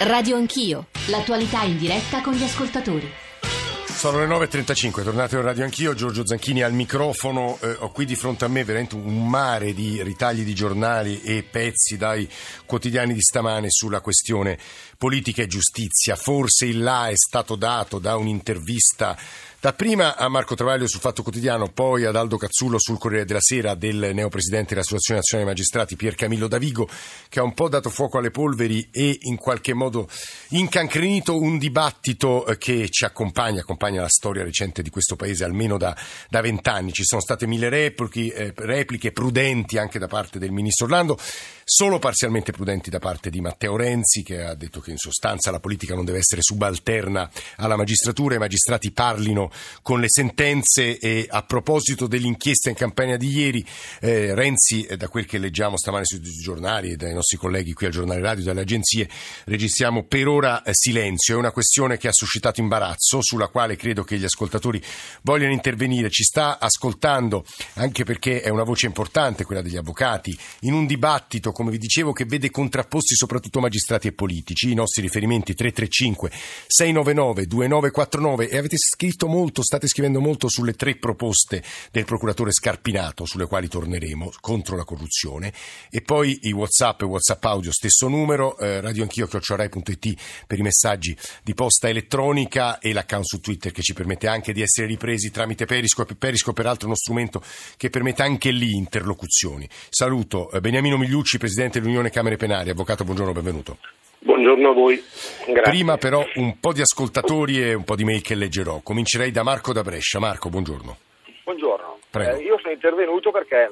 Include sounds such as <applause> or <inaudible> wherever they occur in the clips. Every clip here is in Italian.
Radio Anch'io, l'attualità in diretta con gli ascoltatori. Sono le 9.35, tornate in radio anch'io, Giorgio Zanchini al microfono, eh, ho qui di fronte a me veramente un mare di ritagli di giornali e pezzi dai quotidiani di stamane sulla questione politica e giustizia. Forse il là è stato dato da un'intervista Dapprima a Marco Travaglio sul Fatto Quotidiano, poi ad Aldo Cazzullo sul Corriere della Sera del neopresidente dell'Associazione Nazionale dei Magistrati Pier Camillo Davigo, che ha un po' dato fuoco alle polveri e in qualche modo incancrenito un dibattito eh, che ci accompagna, accompagna la storia recente di questo paese almeno da vent'anni. Ci sono state mille repliche, eh, repliche prudenti anche da parte del ministro Orlando, solo parzialmente prudenti da parte di Matteo Renzi, che ha detto che in sostanza la politica non deve essere subalterna alla magistratura, i magistrati parlino con le sentenze e a proposito dell'inchiesta in campagna di ieri, eh, Renzi, eh, da quel che leggiamo stamane sui giornali e dai nostri colleghi qui al giornale radio, dalle agenzie, registriamo per ora eh, silenzio. È una questione che ha suscitato imbarazzo, sulla quale credo che gli ascoltatori vogliano intervenire. Ci sta ascoltando, anche perché è una voce importante quella degli avvocati, in un dibattito, come vi dicevo, che vede contrapposti soprattutto magistrati e politici. I nostri riferimenti 335 699 2949 e avete scritto molto state scrivendo molto sulle tre proposte del procuratore Scarpinato, sulle quali torneremo, contro la corruzione, e poi i WhatsApp e WhatsApp audio, stesso numero, eh, radioanchio chiocciorai.it per i messaggi di posta elettronica e l'account su Twitter che ci permette anche di essere ripresi tramite Periscope, Periscope peraltro è uno strumento che permette anche lì interlocuzioni. Saluto eh, Beniamino Migliucci, Presidente dell'Unione Camere Penali, avvocato, buongiorno, benvenuto. Buongiorno a voi. Grazie. Prima però un po' di ascoltatori e un po' di mail che leggerò. Comincerei da Marco da Brescia. Marco, buongiorno. Buongiorno. Eh, io sono intervenuto perché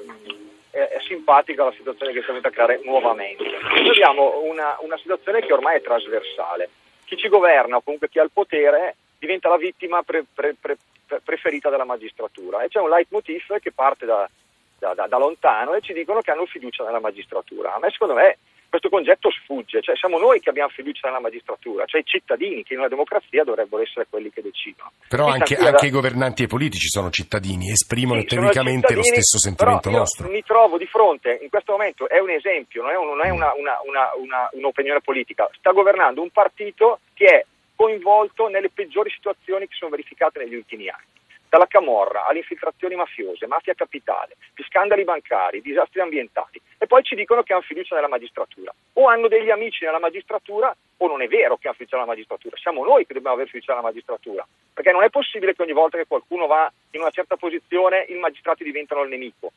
è, è, simpatica la situazione che venuta a creare nuovamente. Noi abbiamo una, una, situazione che ormai è trasversale. Chi ci governa o comunque chi ha il potere diventa la vittima pre, pre, pre, preferita della magistratura e c'è un leitmotiv che parte da, da, da, da lontano e ci dicono che hanno fiducia nella magistratura. A me secondo me questo concetto sfugge, cioè siamo noi che abbiamo fiducia nella magistratura, cioè i cittadini che in una democrazia dovrebbero essere quelli che decidono. Però anche, anche da... i governanti e i politici sono cittadini, esprimono sì, tecnicamente lo stesso sentimento nostro. Mi trovo di fronte, in questo momento è un esempio, non è, un, non è una, una, una, un'opinione politica, sta governando un partito che è coinvolto nelle peggiori situazioni che sono verificate negli ultimi anni dalla camorra alle infiltrazioni mafiose, mafia capitale, gli scandali bancari, disastri ambientali e poi ci dicono che hanno fiducia nella magistratura. O hanno degli amici nella magistratura o non è vero che hanno fiducia nella magistratura, siamo noi che dobbiamo avere fiducia nella magistratura, perché non è possibile che ogni volta che qualcuno va in una certa posizione i magistrati diventano il nemico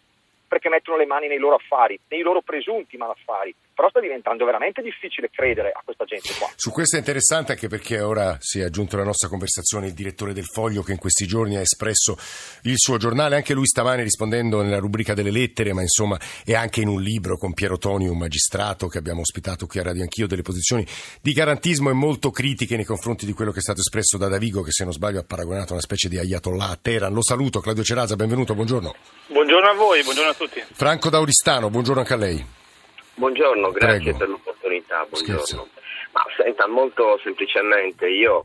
perché mettono le mani nei loro affari, nei loro presunti malaffari. Però sta diventando veramente difficile credere a questa gente qua. Su questo è interessante anche perché ora si è aggiunto alla nostra conversazione il direttore del Foglio che in questi giorni ha espresso il suo giornale, anche lui stamane rispondendo nella rubrica delle lettere, ma insomma è anche in un libro con Piero Toni, un magistrato che abbiamo ospitato qui a Radio Anch'io, delle posizioni di garantismo e molto critiche nei confronti di quello che è stato espresso da Davigo, che se non sbaglio ha paragonato una specie di ayatollah a Teheran. Lo saluto, Claudio Cerasa, benvenuto, buongiorno. Buongiorno a voi, buongiorno a tutti. Franco D'Auristano, buongiorno anche a lei. Buongiorno, grazie Prego. per l'opportunità. Buongiorno. Ma senta, molto semplicemente, io,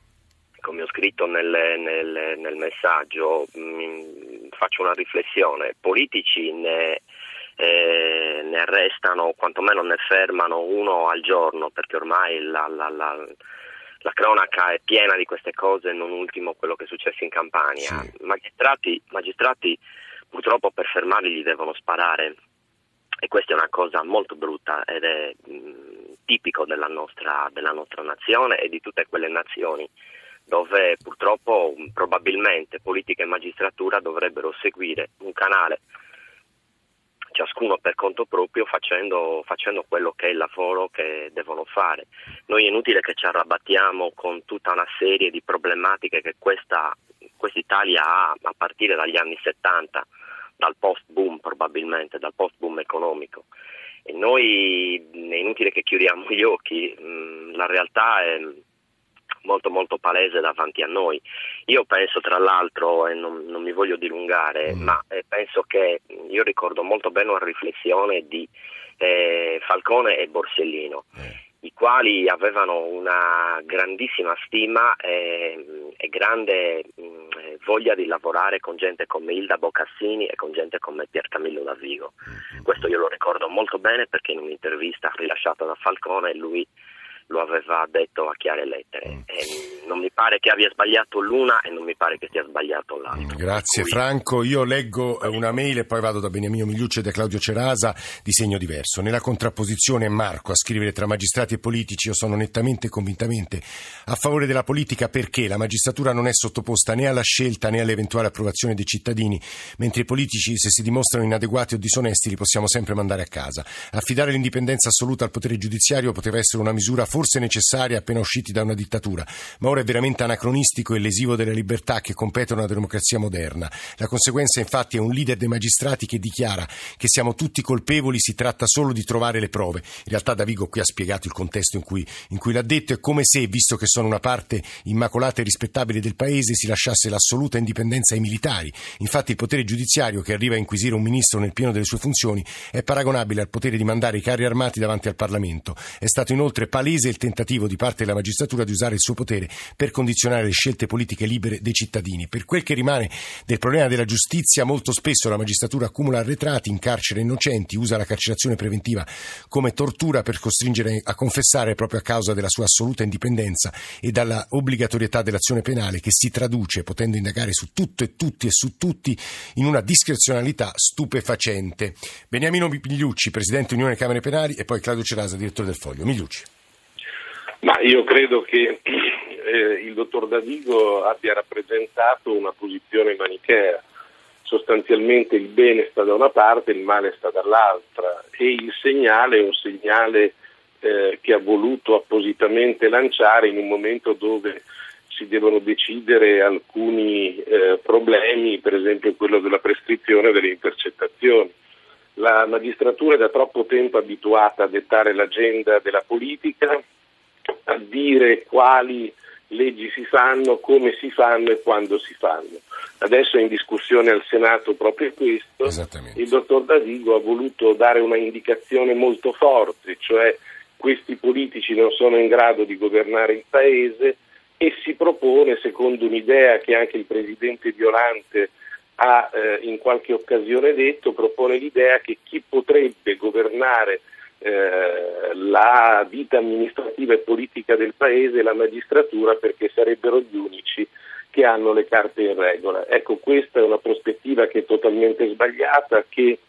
come ho scritto nel, nel, nel messaggio, mh, mm, faccio una riflessione. Politici ne, eh, ne arrestano, quantomeno ne fermano uno al giorno, perché ormai la, la, la la cronaca è piena di queste cose, non ultimo quello che è successo in Campania. Sì. Magistrati, magistrati purtroppo per fermarli gli devono sparare e questa è una cosa molto brutta ed è mh, tipico della nostra, della nostra nazione e di tutte quelle nazioni dove purtroppo probabilmente politica e magistratura dovrebbero seguire un canale ciascuno per conto proprio facendo, facendo, quello che è il lavoro che devono fare. Noi è inutile che ci arrabattiamo con tutta una serie di problematiche che questa, questa Italia ha a partire dagli anni 70 dal post boom probabilmente, dal post boom economico. E noi è inutile che chiudiamo gli occhi, mm, la realtà è molto molto palese davanti a noi. Io penso tra l'altro, e non, non mi voglio dilungare, mm. ma eh, penso che io ricordo molto bene una riflessione di eh, Falcone e Borsellino. Mm i quali avevano una grandissima stima e, e grande mh, mm, voglia di lavorare con gente come Ilda Bocassini e con gente come Pier Camillo Davigo. Mm-hmm. Questo io lo ricordo molto bene perché in un'intervista rilasciata da Falcone lui lo aveva detto a chiare lettere. Mm. E non mi pare che abbia sbagliato l'una e non mi pare che sia sbagliato l'altra. Grazie Franco. Io leggo eh, una mail e poi vado da Beniamino Migliucci e da Claudio Cerasa di segno diverso. Nella contrapposizione Marco a scrivere tra magistrati e politici io sono nettamente e convintamente a favore della politica perché la magistratura non è sottoposta né alla scelta né all'eventuale approvazione dei cittadini, mentre i politici se si dimostrano inadeguati o disonesti li possiamo sempre mandare a casa. Affidare l'indipendenza assoluta al potere giudiziario poteva essere una misura forse forse necessaria appena usciti da una dittatura, ma ora è veramente anacronistico e lesivo delle libertà che competono alla democrazia moderna. La conseguenza infatti è un leader dei magistrati che dichiara che siamo tutti colpevoli, si tratta solo di trovare le prove. In realtà Davigo qui ha spiegato il contesto in cui, in cui l'ha detto, è come se, visto che sono una parte immacolata e rispettabile del Paese, si lasciasse l'assoluta indipendenza ai militari. Infatti il potere giudiziario che arriva a inquisire un ministro nel pieno delle sue funzioni è paragonabile al potere di mandare i carri armati davanti al Parlamento. È stato inoltre palese il tentativo di parte della magistratura di usare il suo potere per condizionare le scelte politiche libere dei cittadini. Per quel che rimane del problema della giustizia, molto spesso la magistratura accumula arretrati, incarcera innocenti, usa la carcerazione preventiva come tortura per costringere a confessare proprio a causa della sua assoluta indipendenza e dalla obbligatorietà dell'azione penale che si traduce, potendo indagare su tutto e tutti e su tutti, in una discrezionalità stupefacente. Beniamino Migliucci, Presidente Unione Camere Penali e poi Claudio Cerasa, Direttore del Foglio. Migliucci. Ma io credo che <clears throat> eh, il dottor Davigo abbia rappresentato una posizione manichea. Sostanzialmente il bene sta da una parte, il male sta dall'altra e il segnale è un segnale eh, che ha voluto appositamente lanciare in un momento dove si devono decidere alcuni eh, problemi, per esempio quello della prescrizione delle intercettazioni. La magistratura è da troppo tempo abituata a dettare l'agenda della politica a dire quali leggi si fanno, come si fanno e quando si fanno. Adesso è in discussione al Senato proprio questo. Il dottor Davigo ha voluto dare una indicazione molto forte, cioè questi politici non sono in grado di governare il Paese e si propone, secondo un'idea che anche il presidente Violante ha eh, in qualche occasione detto, propone l'idea che chi potrebbe governare eh, la vita amministrativa e politica del Paese e la magistratura perché sarebbero gli unici che hanno le carte in regola. Ecco, questa è una prospettiva che è totalmente sbagliata, che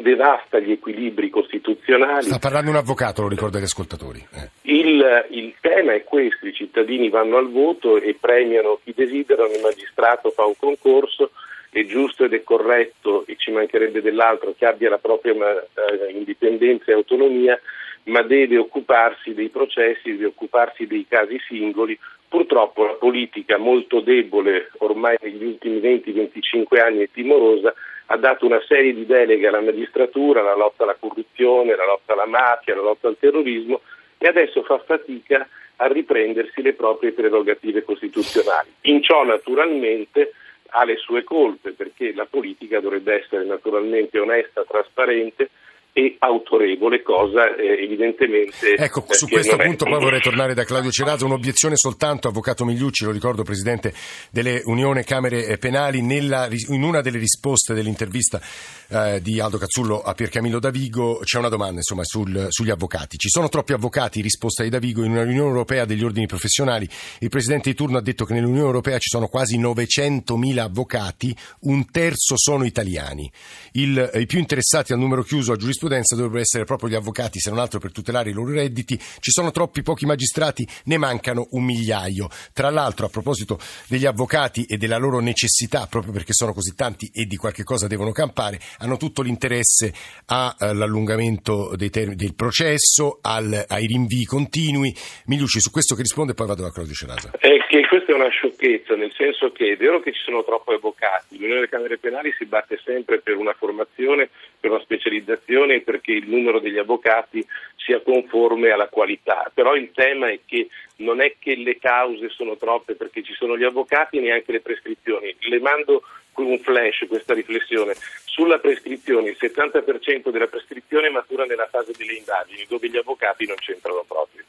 devasta gli equilibri costituzionali. Sta parlando un avvocato, lo ricordo agli ascoltatori. Eh. Il, il, tema è questo, i cittadini vanno al voto e premiano chi desiderano, il magistrato fa un concorso è giusto ed è corretto e ci mancherebbe dell'altro che abbia la propria eh, indipendenza e autonomia, ma deve occuparsi dei processi, deve occuparsi dei casi singoli. Purtroppo la politica molto debole ormai negli ultimi 20-25 anni e timorosa ha dato una serie di deleghe alla magistratura, la lotta alla corruzione, la lotta alla mafia, la lotta al terrorismo e adesso fa fatica a riprendersi le proprie prerogative costituzionali. In ciò naturalmente ha le sue colpe perché la politica dovrebbe essere naturalmente onesta, trasparente e autorevole, cosa eh, evidentemente. Ecco, su questo punto è... poi vorrei tornare da Claudio Cerato. Un'obiezione soltanto, Avvocato Migliucci, lo ricordo Presidente delle Unione Camere Penali, nella, in una delle risposte dell'intervista eh, di Aldo Cazzullo a Piercamillo Davigo c'è una domanda insomma, sul, sugli avvocati. Ci sono troppi avvocati, risposta di Davigo, in una riunione europea degli ordini professionali. Il Presidente di turno ha detto che nell'Unione Europea ci sono quasi 900.000 avvocati, un terzo sono italiani. Il, I più interessati al numero chiuso a giurisprudenza giurisprudenza dovrebbero essere proprio gli avvocati, se non altro per tutelare i loro redditi. Ci sono troppi pochi magistrati, ne mancano un migliaio. Tra l'altro, a proposito degli avvocati e della loro necessità, proprio perché sono così tanti e di qualche cosa devono campare, hanno tutto l'interesse all'allungamento ter- del processo, al- ai rinvii continui. Migliucci, su questo che risponde, poi vado a Claudio Cerasa. È che questa è una sciocchezza, nel senso che è vero che ci sono troppi avvocati, l'Unione delle Camere Penali si batte sempre per una formazione, per una specializzazione e perché il numero degli avvocati sia conforme alla qualità. Però il tema è che non è che le cause sono troppe perché ci sono gli avvocati e neanche le prescrizioni. Le mando un flash questa riflessione. Sulla prescrizione, il 70% della prescrizione matura nella fase delle indagini, dove gli avvocati non c'entrano proprio.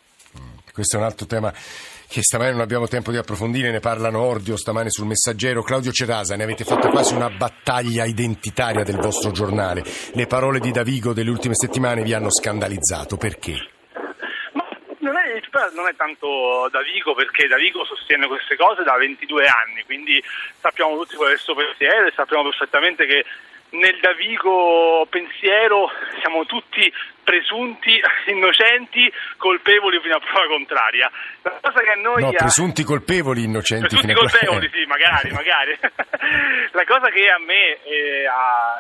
Questo è un altro tema che stamane non abbiamo tempo di approfondire, ne parlano Ordio stamane sul messaggero. Claudio Cerasa, ne avete fatto quasi una battaglia identitaria del vostro giornale. Le parole di Davigo delle ultime settimane vi hanno scandalizzato, perché? Non è, non è tanto Davigo perché Davigo sostiene queste cose da 22 anni, quindi sappiamo tutti qual è il suo pensiero e sappiamo perfettamente che nel Davigo pensiero siamo tutti presunti <laughs> innocenti, colpevoli fino a prova contraria. La cosa che a noi no, ha... presunti colpevoli innocenti. Presunti colpevoli, sì, magari, <laughs> magari. <laughs> La cosa che a me eh,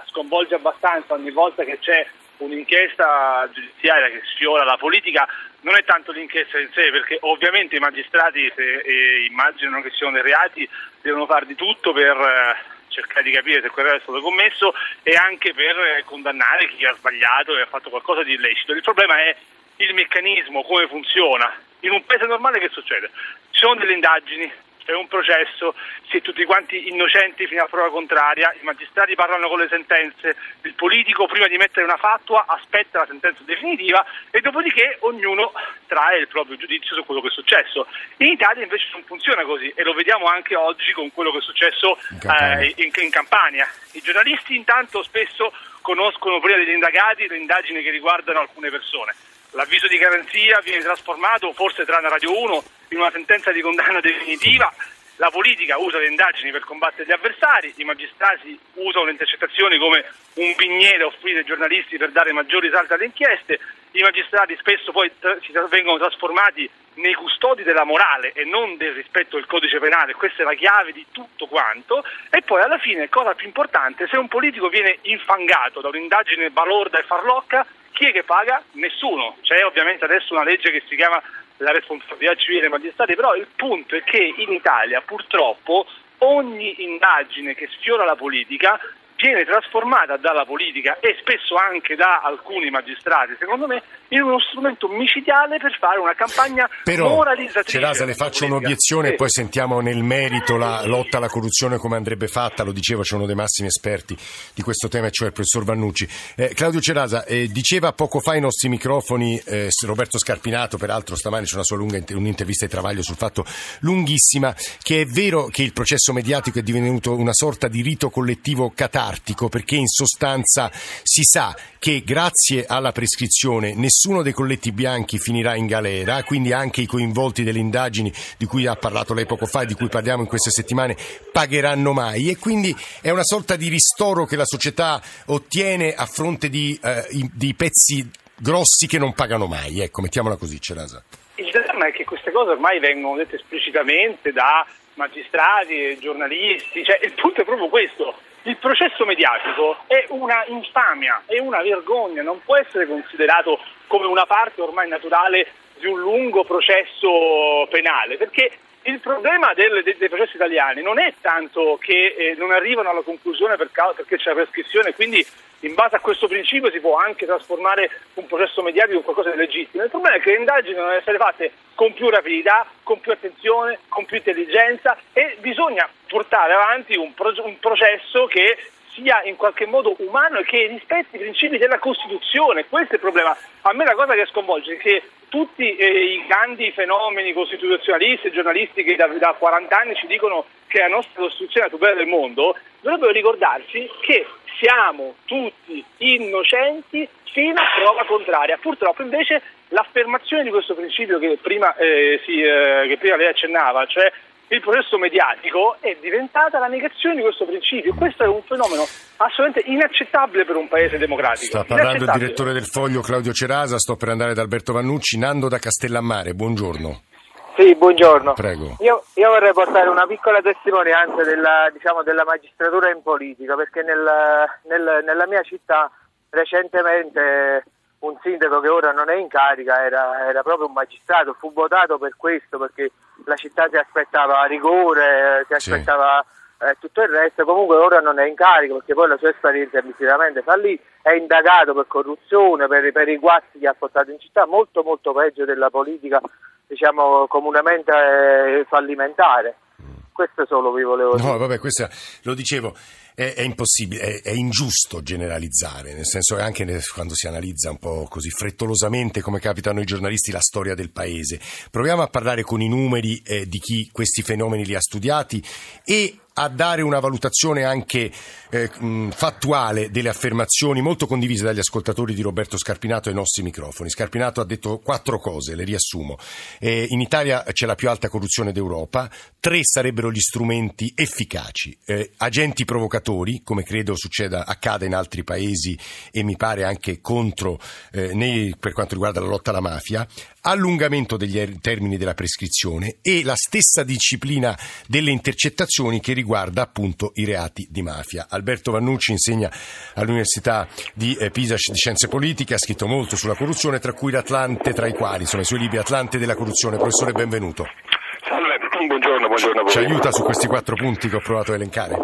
sconvolge abbastanza ogni volta che c'è un'inchiesta giudiziaria che sfiora la politica non è tanto l'inchiesta in sé, perché ovviamente i magistrati, se eh, immaginano che siano dei reati, devono fare di tutto per eh, cercare di capire se quel reato è stato commesso e anche per eh, condannare chi ha sbagliato e ha fatto qualcosa di illecito. Il problema è il meccanismo, come funziona. In un paese normale che succede? Ci sono delle indagini, è un processo, si è tutti quanti innocenti fino a prova contraria, i magistrati parlano con le sentenze, il politico prima di mettere una fatua aspetta la sentenza definitiva e dopodiché ognuno trae il proprio giudizio su quello che è successo. In Italia invece non funziona così e lo vediamo anche oggi con quello che è successo in Campania. Eh, in, in Campania. I giornalisti intanto spesso conoscono prima degli indagati le indagini che riguardano alcune persone l'avviso di garanzia viene trasformato, forse tranne Radio 1, in una sentenza di condanna definitiva. La politica usa le indagini per combattere gli avversari, i magistrati usano le intercettazioni come un vigneto offrito ai giornalisti per dare maggiori salti alle inchieste, i magistrati spesso poi si vengono trasformati nei custodi della morale e non del rispetto del codice penale, questa è la chiave di tutto quanto, e poi alla fine, cosa più importante, se un politico viene infangato da un'indagine balorda e farlocca, chi è che paga? Nessuno. C'è ovviamente adesso una legge che si chiama la responsabilità civile dei magistrati, però il punto è che in Italia purtroppo ogni indagine che sfiora la politica viene trasformata dalla politica e spesso anche da alcuni magistrati, secondo me, in uno strumento micidiale per fare una campagna Però, moralizzatrice. Cerasa, le faccio un'obiezione sì. e poi sentiamo nel merito la lotta alla corruzione come andrebbe fatta, lo diceva, c'è uno dei massimi esperti di questo tema, cioè il professor Vannucci. Eh, Claudio Cerasa, eh, diceva poco fa ai nostri microfoni eh, Roberto Scarpinato, peraltro stamani c'è una sua lunga un'intervista di Travaglio sul fatto lunghissima, che è vero che il processo mediatico è divenuto una sorta di rito collettivo catartico, perché in sostanza si sa che grazie alla prescrizione nessuno nessuno dei colletti bianchi finirà in galera, quindi anche i coinvolti delle indagini di cui ha parlato lei poco fa e di cui parliamo in queste settimane pagheranno mai. E quindi è una sorta di ristoro che la società ottiene a fronte di, eh, di pezzi grossi che non pagano mai, ecco, mettiamola così, Cerasa. Il dramma è che queste cose ormai vengono dette esplicitamente da magistrati e giornalisti, cioè il punto è proprio questo il processo mediatico è una infamia, è una vergogna, non può essere considerato come una parte ormai naturale di un lungo processo penale, perché il problema del, dei, dei, processi italiani non è tanto che eh, non arrivano alla conclusione per causa, perché c'è la prescrizione, quindi in base a questo principio si può anche trasformare un processo mediatico in qualcosa di legittimo. Il problema è che le indagini devono essere fatte con più rapidità, con più attenzione, con più intelligenza e bisogna portare avanti un, pro- un processo che sia in qualche modo umano e che rispetti i principi della Costituzione. Questo è il problema. A me la cosa che sconvolge è che tutti eh, i grandi fenomeni costituzionalisti e giornalisti che da, da 40 anni ci dicono che la nostra Costituzione è la bella del mondo, dovrebbero ricordarsi che siamo tutti innocenti fino a prova contraria. Purtroppo invece l'affermazione di questo principio che prima, eh, si, eh, che prima lei accennava, cioè il processo mediatico è diventata la negazione di questo principio. Questo è un fenomeno assolutamente inaccettabile per un paese democratico. Sta parlando il direttore del Foglio Claudio Cerasa, sto per andare da Alberto Vannucci, Nando da Castellammare, buongiorno. Sì, buongiorno. Prego. Io, io, vorrei portare una piccola testimonianza della, diciamo, della magistratura in politica, perché nel, nel, nella mia città recentemente un sindaco che ora non è in carica era, era, proprio un magistrato, fu votato per questo perché la città si aspettava rigore, si aspettava sì. eh, tutto il resto, comunque ora non è in carica perché poi la sua esperienza è misteriosamente fallì, è indagato per corruzione, per, per, i guasti che ha portato in città, molto molto peggio della politica diciamo comunemente eh, fallimentare. Questo solo vi volevo dire. No, vabbè, questo lo dicevo è, è impossibile, è, è, ingiusto generalizzare, nel senso che anche quando si analizza un po' così frettolosamente come capitano i giornalisti la storia del paese. Proviamo a parlare con i numeri eh, di chi questi fenomeni li ha studiati e a dare una valutazione anche eh, fattuale delle affermazioni molto condivise dagli ascoltatori di Roberto Scarpinato ai nostri microfoni. Scarpinato ha detto quattro cose, le riassumo. Eh, in Italia c'è la più alta corruzione d'Europa, tre sarebbero gli strumenti efficaci, eh, agenti provocatori, come credo succeda, accada in altri paesi e mi pare anche contro, eh, nei, per quanto riguarda la lotta alla mafia, allungamento degli er-, termini della prescrizione e la stessa disciplina delle intercettazioni che riguarda appunto i reati di mafia. Alberto Vannucci insegna all'Università di eh, Pisa di Scienze Politiche, ha scritto molto sulla corruzione, tra cui l'Atlante, tra i quali, insomma, i suoi libri Atlante della corruzione. Professore, benvenuto. Salve, buongiorno, buongiorno a voi. Ci aiuta su questi quattro punti che ho provato a elencare?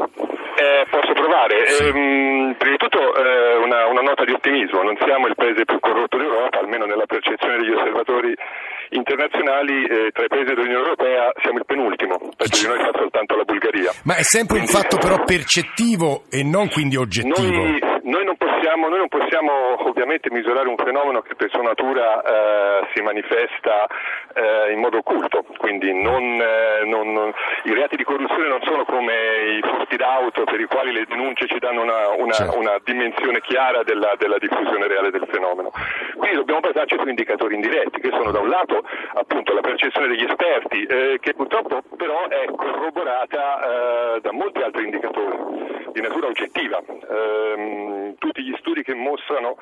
Eh, posso provare. Sì. Ehm, prima di tutto eh, una, una, nota di ottimismo, non siamo il paese più corrotto d'Europa, almeno nella percezione degli osservatori internazionali, eh, tra i paesi dell'Unione Europea siamo il penultimo, perché di noi fa soltanto la Bulgaria. Ma è sempre quindi, un fatto però percettivo e non quindi oggettivo. Noi, possiamo, noi non possiamo ovviamente misurare un fenomeno che per sua natura eh, si manifesta eh, in modo occulto, quindi non, eh, non, non, i reati di corruzione non sono come i furti d'auto per i quali le denunce ci danno una, una, certo. una dimensione chiara della, della, diffusione reale del fenomeno. Quindi dobbiamo basarci su indicatori indiretti che sono da un lato appunto la percezione degli esperti eh, che purtroppo però è corroborata eh, da molti altri indicatori di natura oggettiva. Ehm, tutti gli studi che mostrano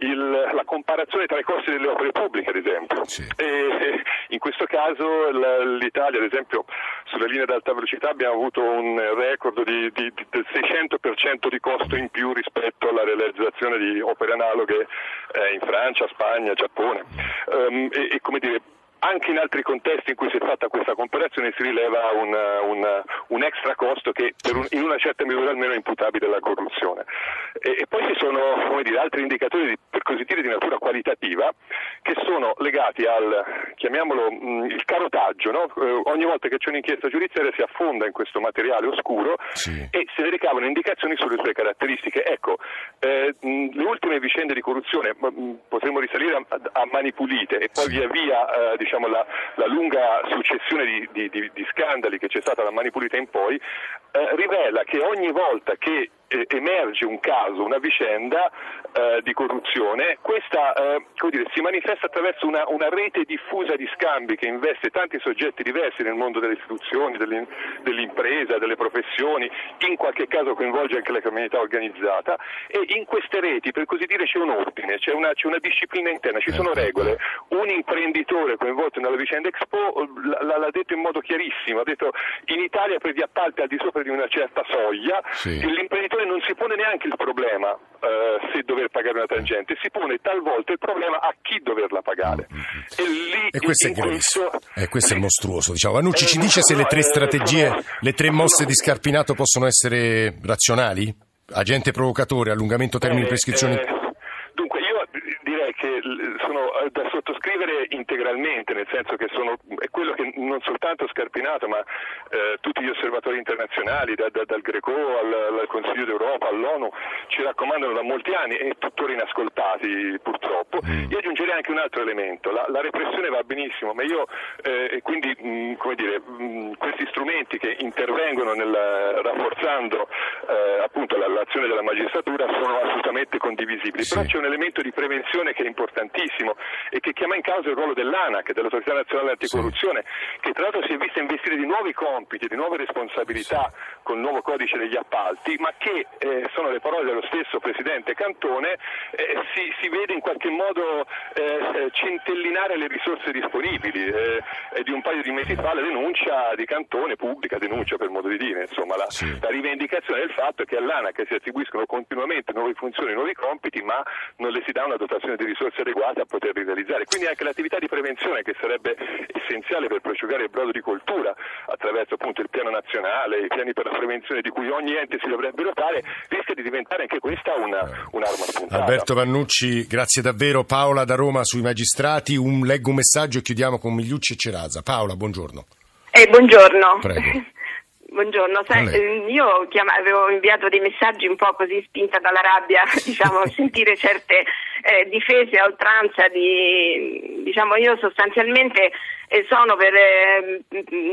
il, la comparazione tra i costi delle opere pubbliche, ad esempio. Sì. E, in questo caso l'Italia, ad esempio, sulle linee ad alta velocità abbiamo avuto un record di, di, di, del 600% di costo in più rispetto alla realizzazione di opere analoghe eh, in Francia, Spagna, Giappone. Um, e, e, come dire, anche in altri contesti in cui si è fatta questa comparazione si rileva un, un, un extra costo che un, in una certa misura almeno è imputabile alla corruzione. E, e poi ci sono dire, altri indicatori, di, per così dire, di natura qualitativa che sono legati al, chiamiamolo, mh, il carotaggio. No? Eh, ogni volta che c'è un'inchiesta giudiziaria si affonda in questo materiale oscuro sì. e se ne ricavano indicazioni sulle sue caratteristiche. Ecco, eh, mh, le ultime vicende di corruzione mh, potremmo risalire a, a, mani pulite e poi sì. via via eh, diciamo, la, la, lunga successione di, di, di, di, scandali che c'è stata da Mani Pulite in poi, eh, rivela che ogni volta che eh, emerge un caso, una vicenda eh, di corruzione, questa eh, dire, si manifesta attraverso una, una, rete diffusa di scambi che investe tanti soggetti diversi nel mondo delle istituzioni, dell'impresa, delle professioni, in qualche caso coinvolge anche la criminalità organizzata e in queste reti per così dire c'è un ordine, c'è una, c'è una disciplina interna, ci sono regole. Un imprenditore coinvolto nella vicenda Expo l'ha detto in modo chiarissimo, ha detto in Italia per gli appalti al di sopra di una certa soglia sì. l'imprenditore non si pone neanche il problema eh, se dover pagare una tangente, si pone talvolta il problema a chi doverla pagare. Mm-hmm. E, lì, e questo è questo... eh, questo è mostruoso. Diciamo. Vanucci ci dice se le tre strategie, le tre mosse di Scarpinato possono essere razionali? Agente provocatore, allungamento termini di eh, prescrizione? Eh, dunque io direi che sono da sottoscrivere integralmente, nel senso che sono, è quello che non soltanto Scarpinato, ma eh, tutti gli osservatori internazionali, da, da, dal Greco al, al, Consiglio d'Europa, all'ONU, ci raccomandano da molti anni e tuttora inascoltati purtroppo. Mm. Io aggiungerei anche un altro elemento, la, la repressione va benissimo, ma io, eh, quindi mh, mm, come dire, mh, mm, questi strumenti che intervengono nel, rafforzando eh, appunto l'azione della magistratura sono assolutamente condivisibili, sì. però c'è un elemento di prevenzione che è importantissimo e che chiama in causa il ruolo dell'ANAC, dell'Autorità Nazionale Anticorruzione, sì. che tra l'altro si è vista investire di nuovi compiti, di nuove responsabilità sì. con il nuovo codice degli appalti, ma che, eh, sono le parole dello stesso Presidente Cantone, eh, si, si, vede in qualche modo eh, eh centellinare le risorse disponibili. Eh, è di un paio di mesi fa la denuncia di Cantone, pubblica denuncia per modo di dire, insomma, la, sì. la rivendicazione del fatto che all'ANAC si attribuiscono continuamente nuove funzioni, nuovi compiti, ma non le si dà una dotazione di risorse adeguate a poterli realizzare. Quindi anche l'attività di prevenzione che sarebbe essenziale per prosciugare il brodo di coltura attraverso appunto il piano nazionale, i piani per la prevenzione di cui ogni ente si dovrebbe dotare, rischia di diventare anche questa una, un'arma spuntata. Alberto Vannucci, grazie davvero. Paola da Roma sui magistrati, un, leggo un messaggio e chiudiamo con Migliucci e Cerasa. Paola, buongiorno. Eh, buongiorno. Prego. <laughs> Buongiorno, Sai, eh, io chiam- avevo inviato dei messaggi un po' così spinta dalla rabbia, <laughs> diciamo, <laughs> sentire certe eh, difese a oltranza di, diciamo, io sostanzialmente eh, sono per, eh,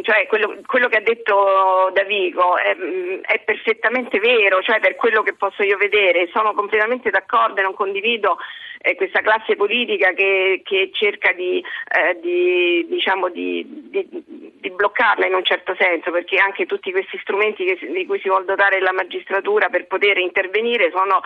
cioè quello, quello, che ha detto Davigo è, è, perfettamente vero, cioè per quello che posso io vedere, sono completamente d'accordo e non condivido eh, questa classe politica che, che cerca di, eh, di, diciamo di, di, bloccarla in un certo senso, perché anche tutti questi strumenti che, di cui si vuole dotare la magistratura per poter intervenire sono,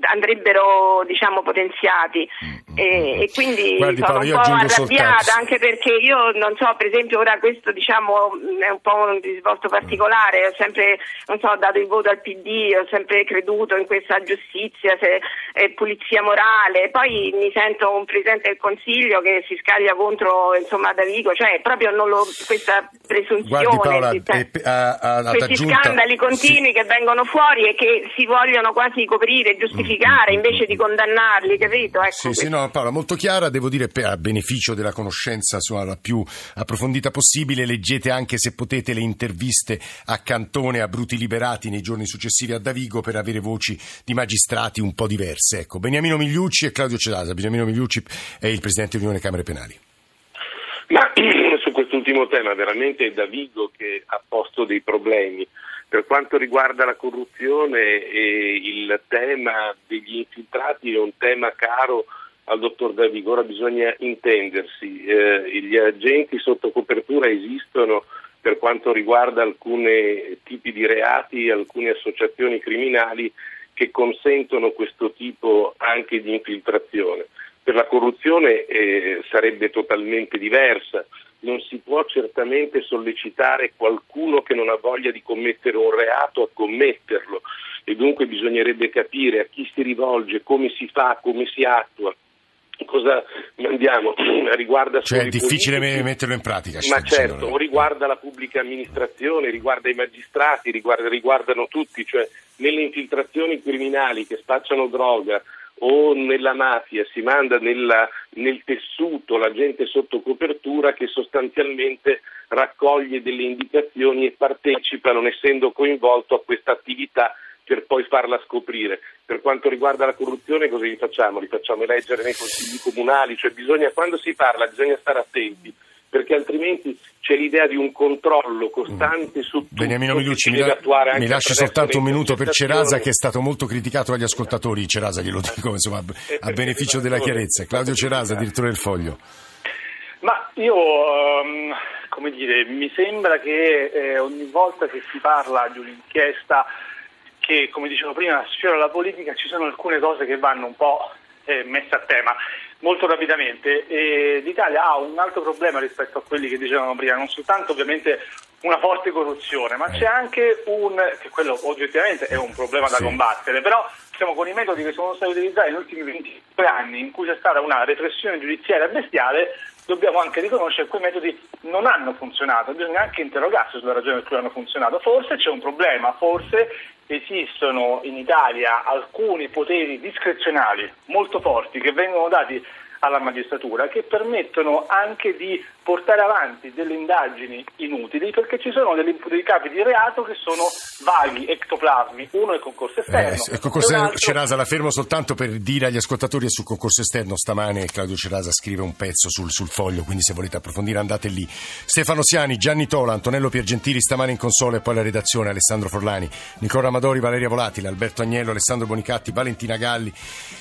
andrebbero diciamo, potenziati mm, e, mm, mm. e quindi Guardi, sono Paolo, un po' arrabbiata soltanto. anche perché io non so, per esempio ora questo diciamo, è un po' un risvolto particolare, ho sempre non so, dato il voto al PD, ho sempre creduto in questa giustizia, se, eh, pulizia morale, poi mi sento un Presidente del Consiglio che si scaglia contro insomma, Davigo, cioè proprio non lo, questa presunzione, Guardi, Paola, cioè, a, a, questi scandali continui sì. che vengono fuori e che si vogliono quasi coprire, giustificare mm, mm, invece di condannarli, capito? Ecco sì, sì, no, Paola, molto chiara, devo dire a beneficio della conoscenza insomma, la più approfondita possibile, leggete anche se potete le interviste a Cantone, a Bruti Liberati nei giorni successivi a Davigo per avere voci di magistrati un po' diverse. Ecco, Beniamino Migliucci e Claudio Celasa. Beniamino Migliucci è il Presidente dell'Unione Camere Penali. Ma <clears throat> su quest'ultimo tema veramente è Davigo che ha posto dei problemi. Per quanto riguarda la corruzione eh, il tema degli infiltrati è un tema caro al dottor Davigo, ora bisogna intendersi, eh, gli agenti sotto copertura esistono per quanto riguarda alcuni tipi di reati, alcune associazioni criminali che consentono questo tipo anche di infiltrazione. Per la corruzione eh, sarebbe totalmente diversa, non si può certamente sollecitare qualcuno che non ha voglia di commettere un reato a commetterlo e dunque bisognerebbe capire a chi si rivolge, come si fa, come si attua cosa mandiamo? <clears throat> Riguarda cioè è difficile politici, metterlo in pratica ma certo o riguarda la pubblica amministrazione riguarda i magistrati riguarda, riguardano tutti cioè nelle infiltrazioni criminali che spacciano droga o nella mafia si manda nella, nel tessuto la gente sotto copertura che sostanzialmente raccoglie delle indicazioni e partecipa non essendo coinvolto a questa attività per poi farla scoprire. Per quanto riguarda la corruzione cosa gli facciamo? Li facciamo eleggere nei consigli comunali, cioè bisogna, quando si parla bisogna stare attenti perché altrimenti c'è l'idea di un controllo costante su tutto. Beniamino Milucci, mi, la, mi lasci soltanto un minuto per Cerasa che è stato molto criticato dagli ascoltatori, Cerasa glielo dico insomma, a beneficio della chiarezza. Claudio Cerasa, direttore del Foglio. Ma io, um, come dire, mi sembra che eh, ogni volta che si parla di un'inchiesta che, come dicevo prima, sfiora la politica, ci sono alcune cose che vanno un po' eh, messe a tema. Molto rapidamente, e l'Italia ha un altro problema rispetto a quelli che dicevano prima, non soltanto ovviamente una forte corruzione, ma c'è anche un, che quello oggettivamente è un problema da combattere, però siamo con i metodi che sono stati utilizzati negli ultimi 25 anni in cui c'è stata una repressione giudiziaria bestiale, dobbiamo anche riconoscere che quei metodi non hanno funzionato, bisogna anche interrogarsi sulla ragione per cui hanno funzionato. Forse c'è un problema, forse esistono in Italia alcuni poteri discrezionali molto forti che vengono dati alla magistratura che permettono anche di portare avanti delle indagini inutili perché ci sono dei, dei capi di reato che sono vaghi, ectoplasmi. Uno è il concorso esterno. Eh, il concorso altro... Cerasa la fermo soltanto per dire agli ascoltatori sul concorso esterno. Stamane Claudio Cerasa scrive un pezzo sul, sul foglio, quindi se volete approfondire andate lì. Stefano Siani, Gianni Tola, Antonello Piergentili stamane in console e poi la redazione Alessandro Forlani, Nicola Amadori, Valeria Volatile, Alberto Agnello, Alessandro Bonicatti, Valentina Galli.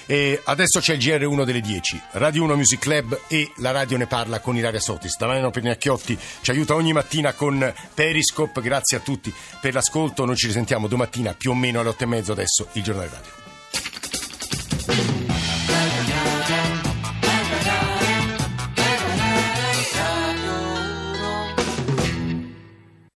E adesso c'è il GR1 delle 10. Radio 1 Music Club e la radio ne parla con Ilaria Sotis. Business. Damiano Pernacchiotti ci aiuta ogni mattina con Periscope. Grazie a tutti per l'ascolto. Noi ci risentiamo domattina più o meno alle otto e mezzo adesso il giornale radio.